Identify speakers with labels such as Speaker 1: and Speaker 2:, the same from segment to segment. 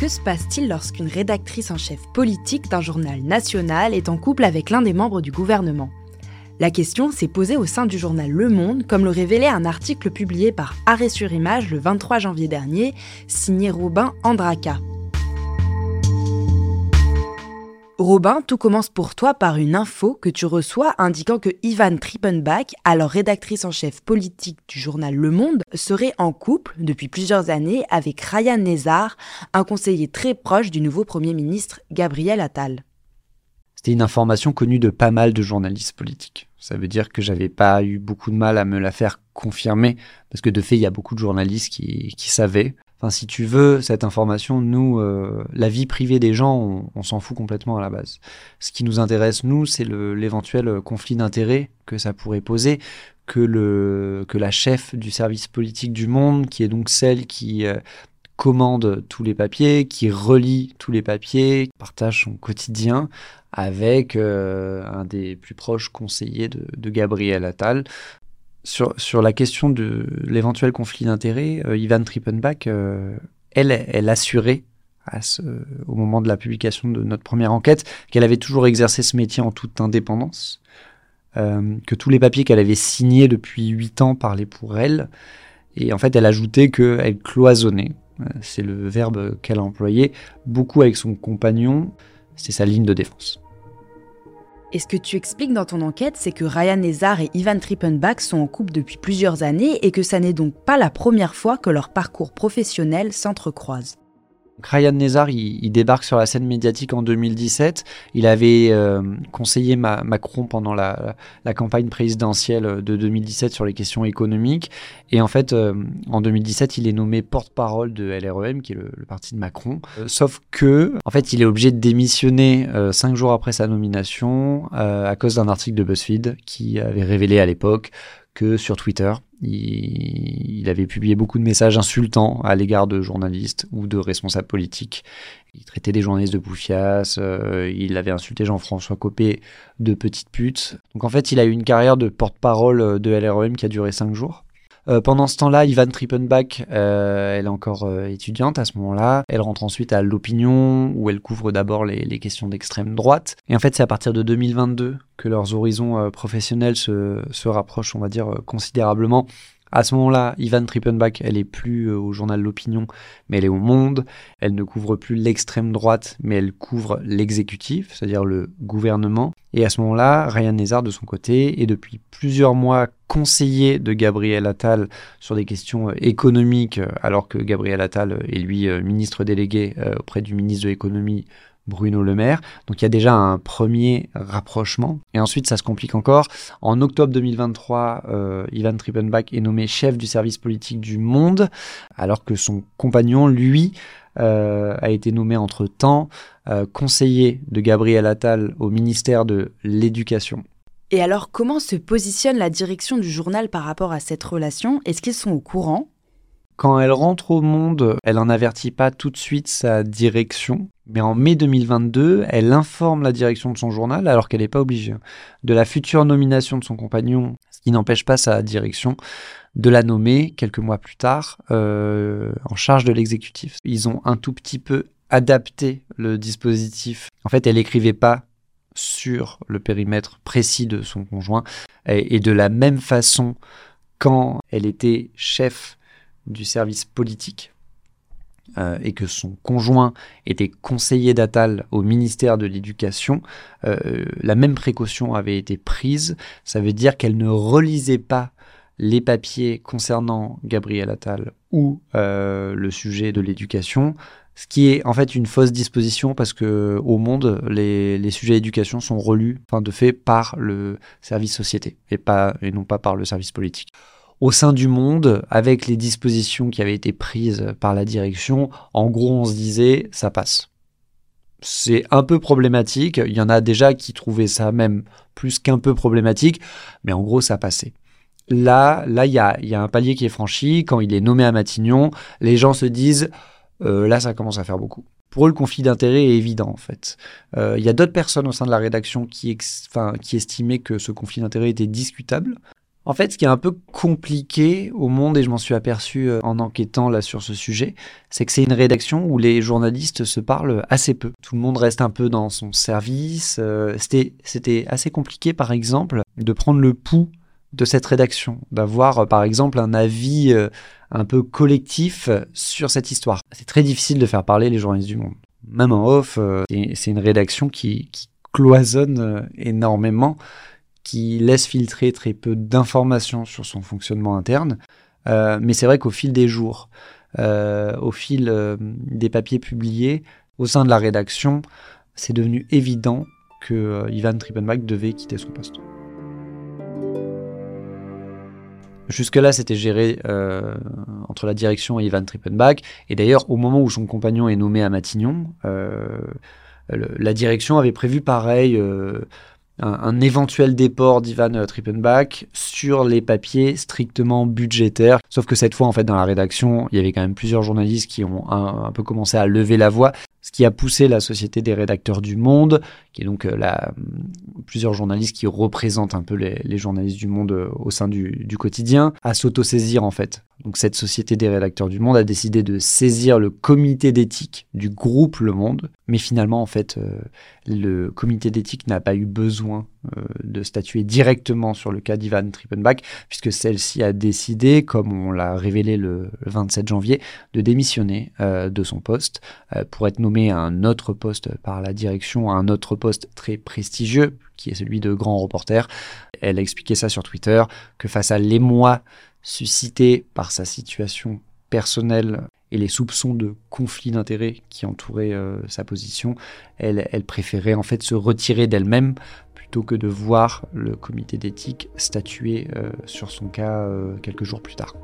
Speaker 1: Que se passe-t-il lorsqu'une rédactrice en chef politique d'un journal national est en couple avec l'un des membres du gouvernement? La question s'est posée au sein du journal Le Monde, comme le révélait un article publié par Arrêt sur Image le 23 janvier dernier, signé Robin Andraka. Robin, tout commence pour toi par une info que tu reçois indiquant que Ivan Trippenbach, alors rédactrice en chef politique du journal Le Monde, serait en couple depuis plusieurs années avec Ryan Nezar, un conseiller très proche du nouveau Premier ministre Gabriel Attal.
Speaker 2: C'était une information connue de pas mal de journalistes politiques. Ça veut dire que j'avais pas eu beaucoup de mal à me la faire confirmer, parce que de fait, il y a beaucoup de journalistes qui savaient. Enfin, si tu veux, cette information, nous, euh, la vie privée des gens, on, s'en fout complètement à la base. Ce qui nous intéresse, nous, c'est l'éventuel conflit d'intérêts que ça pourrait poser, que, le, que la chef du service politique du monde, qui est donc celle qui euh, commande tous les papiers, qui relie tous les papiers, partage son quotidien avec euh, un des plus proches conseillers de Gabriel Attal, sur, sur la question de l'éventuel conflit d'intérêts, euh, Ivan Trippenbach, euh, elle, elle assurait à ce, au moment de la publication de notre première enquête qu'elle avait toujours exercé ce métier en toute indépendance, euh, que tous les papiers qu'elle avait signés depuis huit ans parlaient pour elle, et en fait elle ajoutait qu'elle cloisonnait, c'est le verbe qu'elle a employé, beaucoup avec son compagnon, c'est sa ligne de défense.
Speaker 1: Et ce que tu expliques dans ton enquête, c'est que Ryan Nezar et Ivan Trippenbach sont en couple depuis plusieurs années et que ça n'est donc pas la première fois que leur parcours professionnel s'entrecroise.
Speaker 2: Ryan Nezar, il, débarque sur la scène médiatique en 2017. Il avait euh, conseillé Macron pendant la, campagne présidentielle de 2017 sur les questions économiques. Et en fait, euh, en 2017, il est nommé porte-parole de LREM, qui est le, parti de Macron. Euh, sauf que, en fait, il est obligé de démissionner cinq jours après sa nomination à cause d'un article de BuzzFeed qui avait révélé à l'époque que sur Twitter, il, avait publié beaucoup de messages insultants à l'égard de journalistes ou de responsables politiques. Il traitait des journalistes de bouffias, euh, il avait insulté Jean-François Copé de petite pute. Donc en fait, il a eu une carrière de porte-parole de LREM qui a duré cinq jours. Euh, pendant ce temps-là, Ivan Trippenbach, euh, elle est encore euh, étudiante à ce moment-là. Elle rentre ensuite à l'opinion, où elle couvre d'abord les, questions d'extrême droite. Et en fait, c'est à partir de 2022 que leurs horizons professionnels se, se rapprochent, on va dire, considérablement. À ce moment-là, Ivan Trippenbach, elle est plus euh, au journal L'Opinion, mais elle est au Monde. Elle ne couvre plus l'extrême droite, mais elle couvre l'exécutif, c'est-à-dire le gouvernement. Et à ce moment-là, Ryan Nezar, de son côté, est depuis plusieurs mois conseiller de Gabriel Attal sur des questions euh, économiques, euh, alors que Gabriel Attal est lui ministre délégué auprès du ministre de l'économie Bruno Le Maire. Donc il y a déjà un premier rapprochement. Et ensuite, ça se complique encore. En octobre 2023, euh, Ivan Trippenbach est nommé chef du service politique du Monde, alors que son compagnon, lui, euh, a été nommé entre-temps euh, conseiller de Gabriel Attal au ministère de l'Éducation.
Speaker 1: Et alors, comment se positionne la direction du journal par rapport à cette relation? Est-ce qu'ils sont au courant?
Speaker 2: Quand elle rentre au monde, elle n'en avertit pas tout de suite sa direction, mais en mai 2022, elle informe la direction de son journal, alors qu'elle n'est pas obligée, de la future nomination de son compagnon, ce qui n'empêche pas sa direction de la nommer quelques mois plus tard euh, en charge de l'exécutif. Ils ont un tout petit peu adapté le dispositif. En fait, elle n'écrivait pas sur le périmètre précis de son conjoint, et de la même façon, quand elle était chef du service politique euh, et que son conjoint était conseiller d'Atal au ministère de l'Éducation, euh, la même précaution avait été prise. Ça veut dire qu'elle ne relisait pas les papiers concernant Gabriel Attal ou euh, le sujet de l'éducation, ce qui est en fait une fausse disposition parce que au monde, les, sujets d'éducation sont relus, enfin de fait, par le service société et non pas par le service politique au sein du monde, avec les dispositions qui avaient été prises par la direction, en gros, on se disait, ça passe. C'est un peu problématique. Il y en a déjà qui trouvaient ça même plus qu'un peu problématique, mais en gros, ça passait. Là, là, il y a, un palier qui est franchi. Quand il est nommé à Matignon, les gens se disent, euh, là, ça commence à faire beaucoup. Pour eux, le conflit d'intérêt est évident, en fait. Euh, il y a d'autres personnes au sein de la rédaction qui, qui estimaient que ce conflit d'intérêt était discutable, En fait, ce qui est un peu compliqué au monde, et je m'en suis aperçu euh, en enquêtant là sur ce sujet, c'est que c'est une rédaction où les journalistes se parlent assez peu. Tout le monde reste un peu dans son service. Euh, c'était assez compliqué, par exemple, de prendre le pouls de cette rédaction, d'avoir, par exemple, un avis un peu collectif sur cette histoire. C'est très difficile de faire parler les journalistes du monde. Même en off, c'est une rédaction qui cloisonne énormément qui laisse filtrer très peu d'informations sur son fonctionnement interne. Euh, mais c'est vrai qu'au fil des jours, euh, au fil euh, des papiers publiés, au sein de la rédaction, c'est devenu évident que Ivan Trippenbach devait quitter son poste. Jusque-là, c'était géré entre la direction et Ivan Trippenbach. Et d'ailleurs, au moment où son compagnon est nommé à Matignon, la direction avait prévu pareil un, éventuel déport d'Ivan Trippenbach sur les papiers strictement budgétaires. Sauf que cette fois, en fait, dans la rédaction, il y avait quand même plusieurs journalistes qui ont un peu commencé à lever la voix ce qui a poussé la Société des rédacteurs du Monde, qui est donc euh, la, plusieurs journalistes qui représentent un peu les, journalistes du Monde euh, au sein du, quotidien, à s'autosaisir en fait. Donc cette Société des rédacteurs du Monde a décidé de saisir le comité d'éthique du groupe Le Monde, mais finalement en fait euh, le comité d'éthique n'a pas eu besoin de statuer directement sur le cas d'Ivan Trippenbach, puisque celle-ci a décidé, comme on l'a révélé le, 27 janvier, de démissionner de son poste pour être nommé à un autre poste par la direction, à un autre poste très prestigieux, qui est celui de grand reporter. Elle a expliqué ça sur Twitter, que face à l'émoi suscité par sa situation personnelle et les soupçons de conflit d'intérêts qui entouraient euh, sa position, elle, préférait en fait se retirer d'elle-même plutôt que de voir le comité d'éthique statuer euh, sur son cas euh, quelques jours plus tard.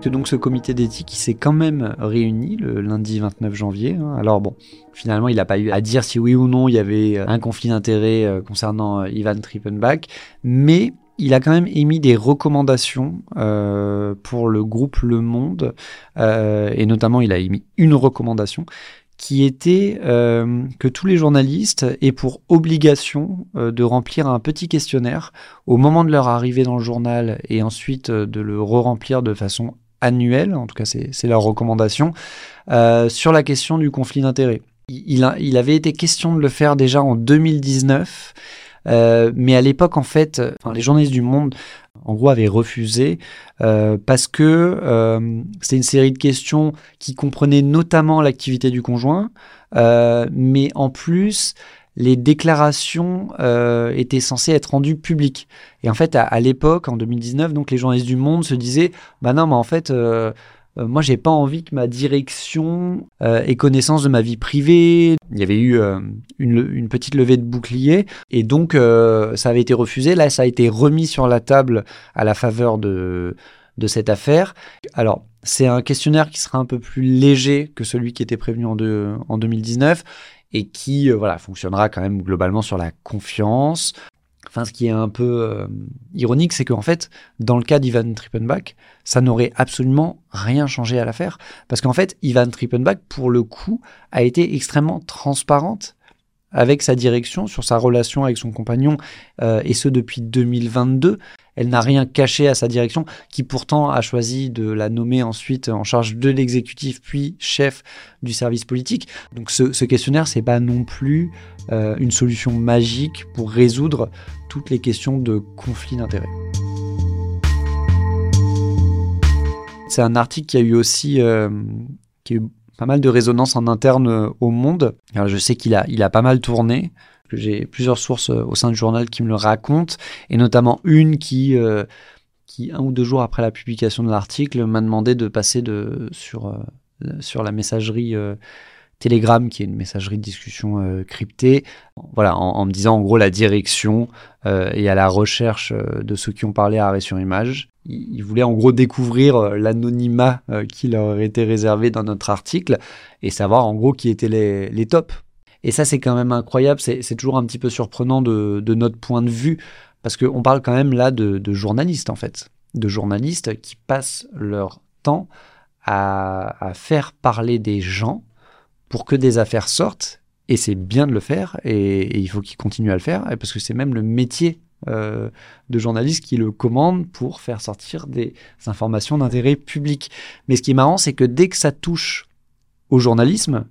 Speaker 2: Que donc ce comité d'éthique s'est quand même réuni le lundi 29 janvier. Hein. Alors bon, finalement, il n'a pas eu à dire si oui ou non il y avait euh, un conflit d'intérêts euh, concernant euh, Ivan Trippenbach, mais il a quand même émis des recommandations pour le groupe Le Monde, et notamment il a émis une recommandation qui était que tous les journalistes aient pour obligation de remplir un petit questionnaire au moment de leur arrivée dans le journal et ensuite de le re-remplir de façon annuel, en tout cas c'est leur recommandation, euh, sur la question du conflit d'intérêts. Il, avait été question de le faire déjà en 2019, euh, mais à l'époque, en fait, les journalistes du Monde, en gros, avaient refusé euh, parce que c'était une série de questions qui comprenaient notamment l'activité du conjoint, mais en plus, les déclarations euh, étaient censées être rendues publiques. Et en fait, à, l'époque, en 2019, donc les journalistes du Monde se disaient, bah non, mais en fait, euh, euh, moi, j'ai pas envie que ma direction ait connaissance de ma vie privée. Il y avait eu une, petite levée de bouclier, et donc ça avait été refusé. Là, ça a été remis sur la table à la faveur de de cette affaire. Alors, c'est un questionnaire qui sera un peu plus léger que celui qui était prévenu en, en 2019 et qui euh, voilà fonctionnera quand même globalement sur la confiance. Enfin, ce qui est un peu euh, ironique, c'est qu'en fait, dans le cas d'Ivan Trippenbach, ça n'aurait absolument rien changé à l'affaire. Parce qu'en fait, Ivan Trippenbach, pour le coup, a été extrêmement transparente avec sa direction sur sa relation avec son compagnon, euh, et ce depuis 2022. Elle n'a rien caché à sa direction, qui pourtant a choisi de la nommer ensuite en charge de l'exécutif, puis chef du service politique. Donc ce, ce questionnaire, c'est pas non plus euh, une solution magique pour résoudre toutes les questions de conflit d'intérêts. C'est un article qui a eu aussi euh, qui pas mal de résonance en interne euh, au monde. Je sais qu'il a, il a pas mal tourné j'ai plusieurs sources euh, au sein du journal qui me le racontent, et notamment une qui, euh, qui un ou deux jours après la publication de l'article, m'a demandé de passer de, sur, sur la messagerie Telegram, qui est une messagerie de discussion cryptée, voilà, en, me disant en gros la direction et à la recherche de ceux qui ont parlé à arrêt sur image. Ils voulaient en gros découvrir l'anonymat qui leur été réservé dans notre article et savoir en gros qui étaient les, les tops et ça, c'est quand même incroyable. C'est toujours un petit peu surprenant de, notre point de vue, parce qu'on parle quand même là de, journalistes, en fait. De journalistes qui passent leur temps à, faire parler des gens pour que des affaires sortent Et c'est bien de le faire, et, il faut qu'il continue à le faire, parce que c'est même le métier euh, de journaliste qui le commande pour faire sortir des informations d'intérêt public. Mais ce qui est marrant, c'est que dès que ça touche au journalisme,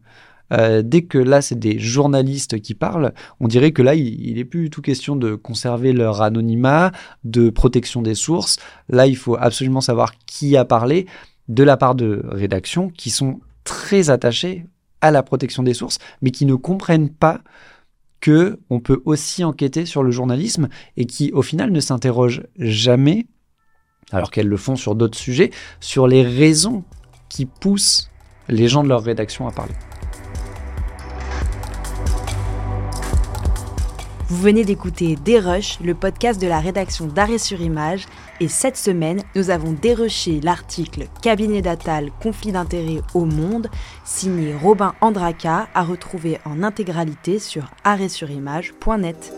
Speaker 2: euh, dès que là, c'est des journalistes qui parlent, on dirait que là, il n'est plus du tout question de conserver leur anonymat, de protection des sources. Là, il faut absolument savoir qui a parlé de la part de rédactions qui sont très attachées à la protection des sources, mais qui ne comprennent pas que on peut aussi enquêter sur le journalisme et qui, au final, ne s'interrogent jamais, alors qu'elles le font sur d'autres sujets, sur les raisons qui poussent les gens de leur rédaction à parler.
Speaker 1: Vous venez d'écouter Dérush, le podcast de la rédaction d'Arrêt sur Image, et cette semaine, nous avons dérushé l'article Cabinet d'Atal, conflit d'intérêts au monde, signé Robin Andraka, à retrouver en intégralité sur arrêtsurimage.net.